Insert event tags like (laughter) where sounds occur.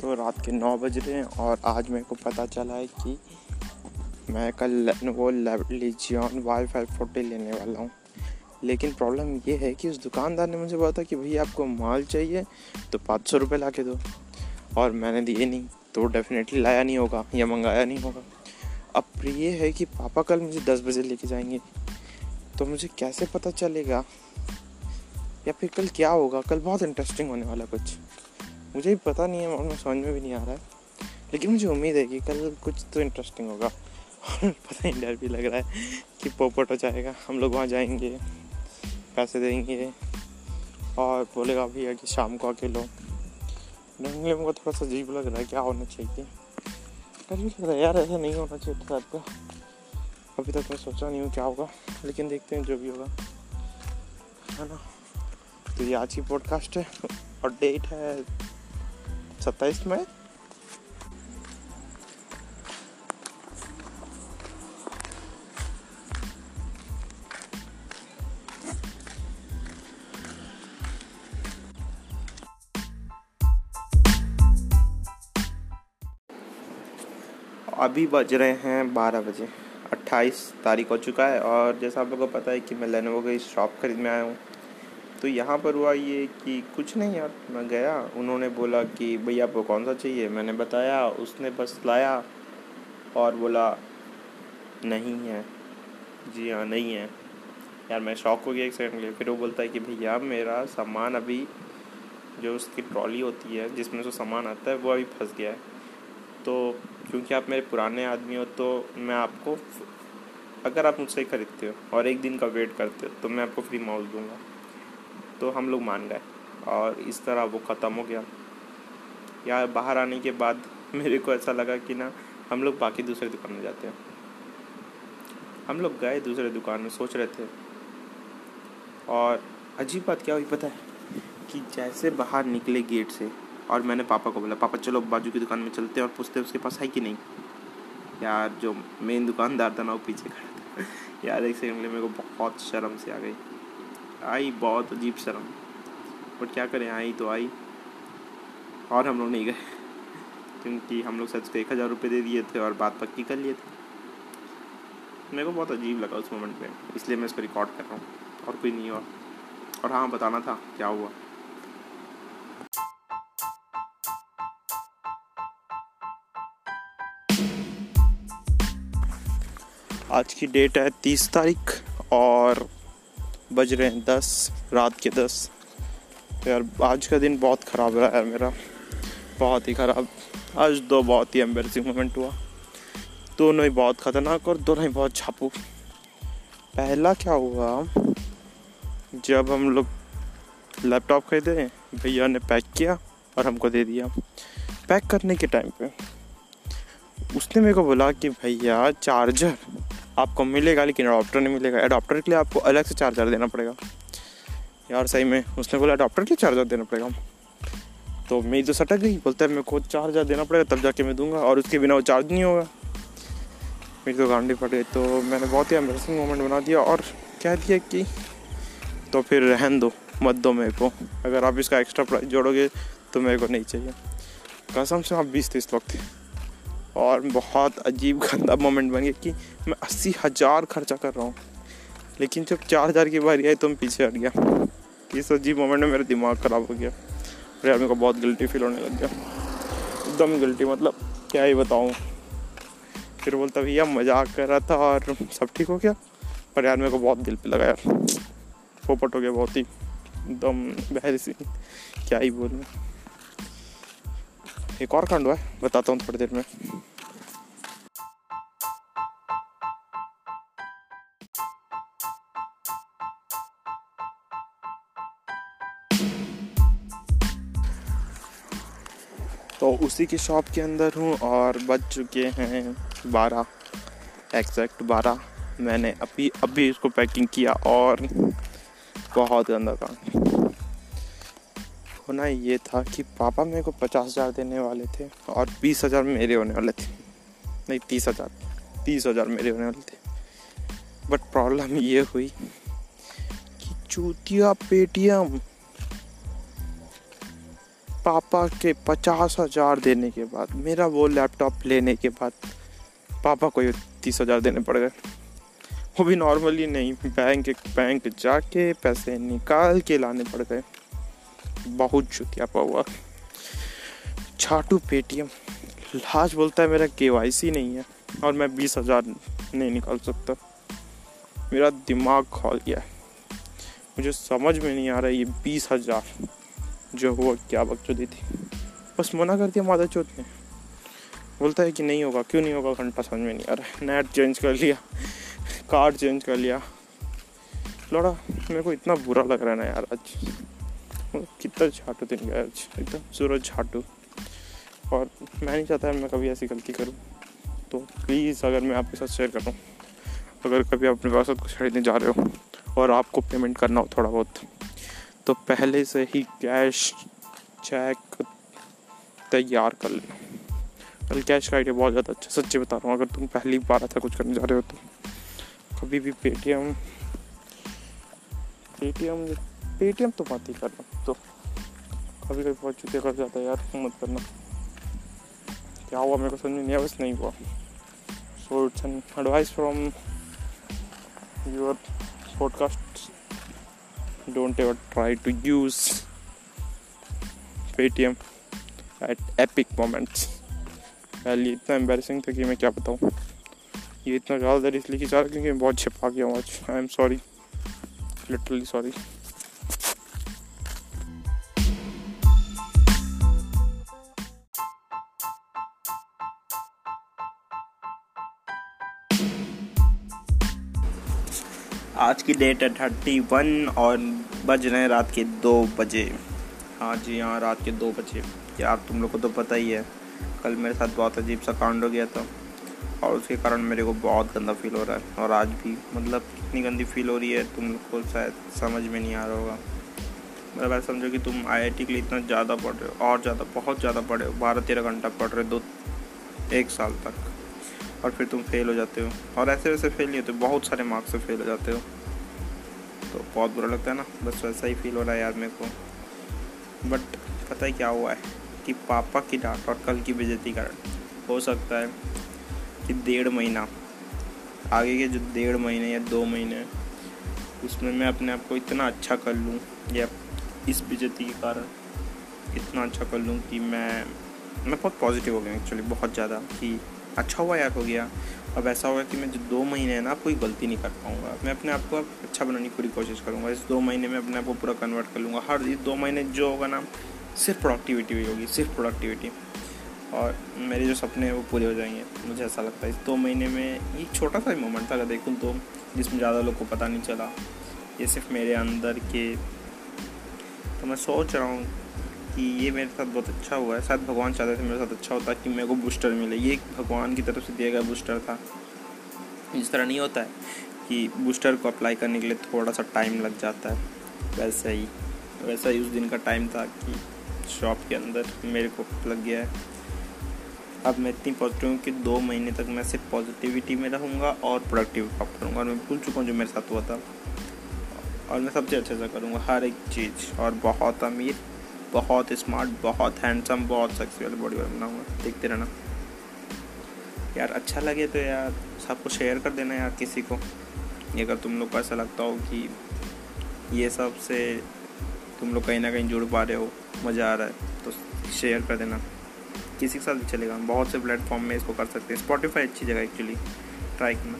तो रात के नौ बज रहे हैं और आज मेरे को पता चला है कि मैं कल वो लीजियन वाई फाई फोर्टी लेने वाला हूँ। लेकिन प्रॉब्लम ये है कि उस दुकानदार ने मुझे बोला था कि भैया, आपको माल चाहिए तो पाँच सौ रुपये ला के दो। और मैंने दिए नहीं तो डेफिनेटली लाया नहीं होगा या मंगाया नहीं होगा। अब ये है कि पापा कल मुझे दस बजे लेके जाएँगे तो मुझे कैसे पता चलेगा? या फिर कल क्या होगा? कल बहुत इंटरेस्टिंग होने वाला कुछ। मुझे भी पता नहीं है और समझ में भी नहीं आ रहा है। लेकिन मुझे उम्मीद है कि कल कुछ तो इंटरेस्टिंग होगा। और (laughs) पता नहीं, डर भी लग रहा है कि पोपट हो जाएगा। हम लोग वहाँ जाएँगे, पैसे देंगे और बोलेगा भैया कि शाम को आके लो। नहीं हमको थोड़ा सा अजीब लग रहा है, क्या होना चाहिए डर भी लग रहा है यार, ऐसा नहीं होना चाहिए टाइप का। अभी तक मैं सोचा नहीं हूँ क्या होगा, लेकिन देखते हैं जो भी होगा। है ना? तो ये आज की पॉडकास्ट है और डेट है सत्ताईस मई। अभी बज रहे हैं बारह बजे। अट्ठाईस तारीख हो चुका है और जैसा आप लोगों को पता है कि मैं लेनोवो की शॉप खरीद में आया हूँ। तो यहाँ पर हुआ ये कि कुछ नहीं यार, मैं गया। उन्होंने बोला कि, भैया, आपको कौन सा चाहिए? मैंने बताया, उसने बस लाया और बोला, नहीं है। जी हाँ नहीं है। यार, मैं शौक हो गया एक सेकंड लिए। फिर वो बोलता है कि, भैया, मेरा सामान अभी जो उसकी ट्रॉली होती है, जिसमें से सामान आता है, वो अभी फंस गया है। तो क्योंकि आप मेरे पुराने आदमी हो तो मैं आपको, अगर आप मुझसे ख़रीदते हो और एक दिन का वेट करते हो तो मैं आपको फ्री माउस दूँगा। तो हम लोग मान गए। और इस तरह वो ख़त्म हो गया। या बाहर आने के बाद (laughs) मेरे को ऐसा लगा कि ना, हम लोग बाकी दूसरे दुकान में जाते हैं। हम लोग गए दूसरे दुकान में, सोच रहे थे। और अजीब बात क्या हुई पता है? कि जैसे बाहर निकले गेट से, और मैंने पापा को बोला, पापा, चलो बाजू की दुकान में चलते हैं। और पूछते हैं, उसके पास है कि नहीं? यार, जो मेन दुकानदार था ना, वो पीछे खड़ा था। (laughs) यार, एक सेकंड मेरे को बहुत शर्म से आ गई। आई बहुत अजीब शर्म। बट क्या करें, आई तो आई। और हम लोग नहीं गए, क्योंकि हम लोग सच को एक हज़ार रुपये दे दिए थे और बात पक्की कर लिए थे। मेरे को बहुत अजीब लगा उस मोमेंट में इसलिए मैं इसको रिकॉर्ड कर रहा हूँ, और कोई नहीं और। और हाँ बताना था, क्या हुआ। आज की डेट है तीस तारीख, और बज रहे हैं दस, रात के दस। तो यार, आज का दिन बहुत ख़राब रहा यार मेरा। बहुत ही ख़राब। आज दो बहुत ही एम्बेसिंग मोमेंट हुआ। दोनों ही बहुत ख़तरनाक और दोनों ही बहुत छापू। पहला क्या हुआ? जब हम लोग लैपटॉप खरीदे, भैया ने पैक किया और हमको दे दिया। पैक करने के टाइम पे, उसने मेरे को बोला कि, भैया चार्जर आपको मिलेगा, लेकिन अडोप्टर नहीं मिलेगा। अडोप्टर के लिए आपको अलग से चार्जर देना पड़ेगा। यार सही में, उसने बोला अडोप्टर के लिए चार्जर देना पड़ेगा। तो मेरी तो सटक गई। बोलता है, मेरे को चार्जर देना पड़ेगा, तब जाके मैं दूँगा, और उसके बिना वो चार्ज नहीं होगा। मेरी तो गांडी पड़ गई तो मैंने बहुत ही एम्बेसिंग मोमेंट बना दिया, और कह दिया कि तो फिर रहन दो, मत दो मेरे को। अगर आप इसका एक्स्ट्रा प्राइस जोड़ोगे तो मेरे को नहीं चाहिए। कसम से आप बीस तीस थे। और बहुत अजीब गंदा मोमेंट बन गया कि मैं अस्सी हज़ार खर्चा कर रहा हूँ। लेकिन जब चार हज़ार की बारी आई तो मैं पीछे हट गया। इस अजीब मोमेंट में मेरा दिमाग ख़राब हो गया। फिर यार मेरे को बहुत गिल्टी फील होने लग गया। एकदम गिल्टी मतलब क्या ही बताऊँ। फिर बोलता, भैया, मज़ाक कर रहा था और सब ठीक हो गया? पर यार मेरे को बहुत दिल पे लगा यार। पोपट हो गया बहुत ही। एकदम बहरी सी क्या ही बोलूँ। एक और कांड हुआ है, बताता हूँ थोड़ी देर में। तो उसी की शॉप के अंदर हूँ और बज चुके हैं बारह एग्जैक्ट बारह। मैंने अभी अभी इसको पैकिंग किया और बहुत गंदा काम होना ये था कि पापा मेरे को पचास हज़ार देने वाले थे और बीस हज़ार मेरे होने वाले थे। नहीं, तीस हज़ार तीस हज़ार मेरे होने वाले थे। बट प्रॉब्लम ये हुई कि चूतिया पेटीएम पापा के पचास हज़ार देने के बाद, मेरा वो लैपटॉप लेने के बाद, पापा को ये तीस हज़ार देने पड़ गए। वो भी नॉर्मली नहीं बैंक बैंक जाके पैसे निकाल के लाने पड़ गए। बहुत चुतिया हुआ छाटू पेटीएम। लाज बोलता है मेरा के नहीं है और मैं बीस हज़ार नहीं निकाल सकता। मेरा दिमाग खोल गया है। मुझे समझ में नहीं आ रहा ये बीस हज़ार जो हुआ क्या बकचोदी थी। बस मना कर दिया माता चौथ ने। बोलता है कि नहीं होगा, क्यों नहीं होगा, घंटा समझ में नहीं आ रहा नेट चेंज कर लिया कार्ड चेंज कर लिया। लौड़ा, मेरे को इतना बुरा लग रहा है ना यार आज। कितना झाटू दिन गया आज, एकदम सूरज झाटू। और मैं नहीं चाहता मैं कभी ऐसी गलती करूँ। तो प्लीज़ अगर मैं आपके साथ शेयर कर हूँ अगर कभी आप अपने पास कुछ खरीदने जा रहे हो और आपको पेमेंट करना हो थोड़ा बहुत तो पहले से ही कैश चेक तैयार कर लेना कल कैश का आइडिया बहुत ज़्यादा अच्छा सच्चे बता रहा हूँ, अगर तुम पहली बार ऐसा कुछ करने जा रहे हो तो। कभी भी पेटीएम पेटीएम पेटीएम तो बात ही करना तो। कभी कभी बहुत चुके कर जाता है यार मत करना। क्या हुआ, मेरे को समझ नहीं बस नहीं हुआ। So it's an advice from your podcast don't ever try to use Paytm at epic moments पहले इतना एम्बेसिंग था कि मैं क्या बताऊँ। ये इतना ज़्यादा देर इसलिए खिंचा रहा क्योंकि बहुत छिपा गया आज। I am sorry literally sorry आज की डेट है थर्टी वन और बज रहे हैं रात के दो बजे। हाँ जी हाँ रात के दो बजे। यार, तुम लोग को तो पता ही है, कल मेरे साथ बहुत अजीब सा कांड हो गया था और उसके कारण मेरे को बहुत गंदा फील हो रहा है और आज भी मतलब कितनी गंदी फील हो रही है, तुम लोग को शायद समझ में नहीं आ रहा होगा। मतलब ऐसा समझो कि तुम आईआईटी के लिए इतना ज़्यादा पढ़ रहे हो, और ज़्यादा, बहुत ज़्यादा पढ़ रहे हो, बारह तेरह घंटा पढ़ रहे हो दो, एक साल तक। और फिर तुम फेल हो जाते हो। और ऐसे वैसे फेल नहीं होते, बहुत सारे मार्क्स से फेल हो जाते हो। तो बहुत बुरा लगता है ना, बस वैसा ही फील हो रहा है यार मेरे को। बट पता है क्या हुआ है कि पापा की डांट और कल की बेजती कारण हो सकता है कि डेढ़ महीना, आगे के जो डेढ़ महीने या दो महीने, उसमें मैं अपने आप को इतना अच्छा कर लूँ या इस बेजती के कारण इतना अच्छा कर लूँ कि मैं मैं बहुत पॉजिटिव हो गया एक्चुअली बहुत ज़्यादा कि अच्छा हुआ यार हो गया। अब ऐसा होगा कि मैं जो दो महीने हैं ना, कोई गलती नहीं कर पाऊँगा। मैं अपने आप को अच्छा बनाने की पूरी कोशिश करूँगा। इस दो महीने में अपने आप को पूरा कन्वर्ट कर लूँगा। हर दो महीने जो होगा ना, सिर्फ़ प्रोडक्टिविटी हुई होगी, सिर्फ़ प्रोडक्टिविटी और मेरे जो सपने हैं वो पूरे हो जाएँगे, मुझे ऐसा लगता है। इस दो महीने में ये छोटा सा मोमेंट था, अगर देखूँ तो जिसमें ज़्यादा लोग को पता नहीं चला। ये सिर्फ़ मेरे अंदर के तो मैं सोच रहा हूँ कि ये मेरे साथ बहुत अच्छा हुआ है। शायद भगवान चाहते थे मेरे साथ अच्छा होता कि मेरे को बूस्टर मिले। ये भगवान की तरफ़ से दिया गया बूस्टर था। इस तरह नहीं होता है कि बूस्टर को अप्लाई करने के लिए थोड़ा सा टाइम लग जाता है। वैसे ही, वैसा ही उस दिन का टाइम था कि शॉप के अंदर मेरे को लग गया है। अब मैं इतनी पॉजिटिव हूँ कि दो महीने तक मैं सिर्फ़ पॉजिटिविटी में रहूँगा और प्रोडक्टिव काम करूँगा। और मैं भूल चुका हूँ जो मेरे साथ हुआ था। और मैं सबसे अच्छे से करूँगा, हर एक चीज़। और बहुत अमीर बहुत स्मार्ट बहुत हैंडसम बहुत सेक्सी वाली बॉडी वाला बनाऊँगा। देखते रहना। यार अच्छा लगे तो यार, सबको शेयर कर देना यार किसी को। अगर तुम लोग को ऐसा लगता हो कि ये सबसे तुम लोग कहीं ना कहीं जुड़ पा रहे हो, मज़ा आ रहा है तो शेयर कर देना। किसी के साथ भी चलेगा। बहुत से प्लेटफॉर्म में इसको कर सकते हैं। स्पॉटीफाई अच्छी जगह एक्चुअली ट्राई करना।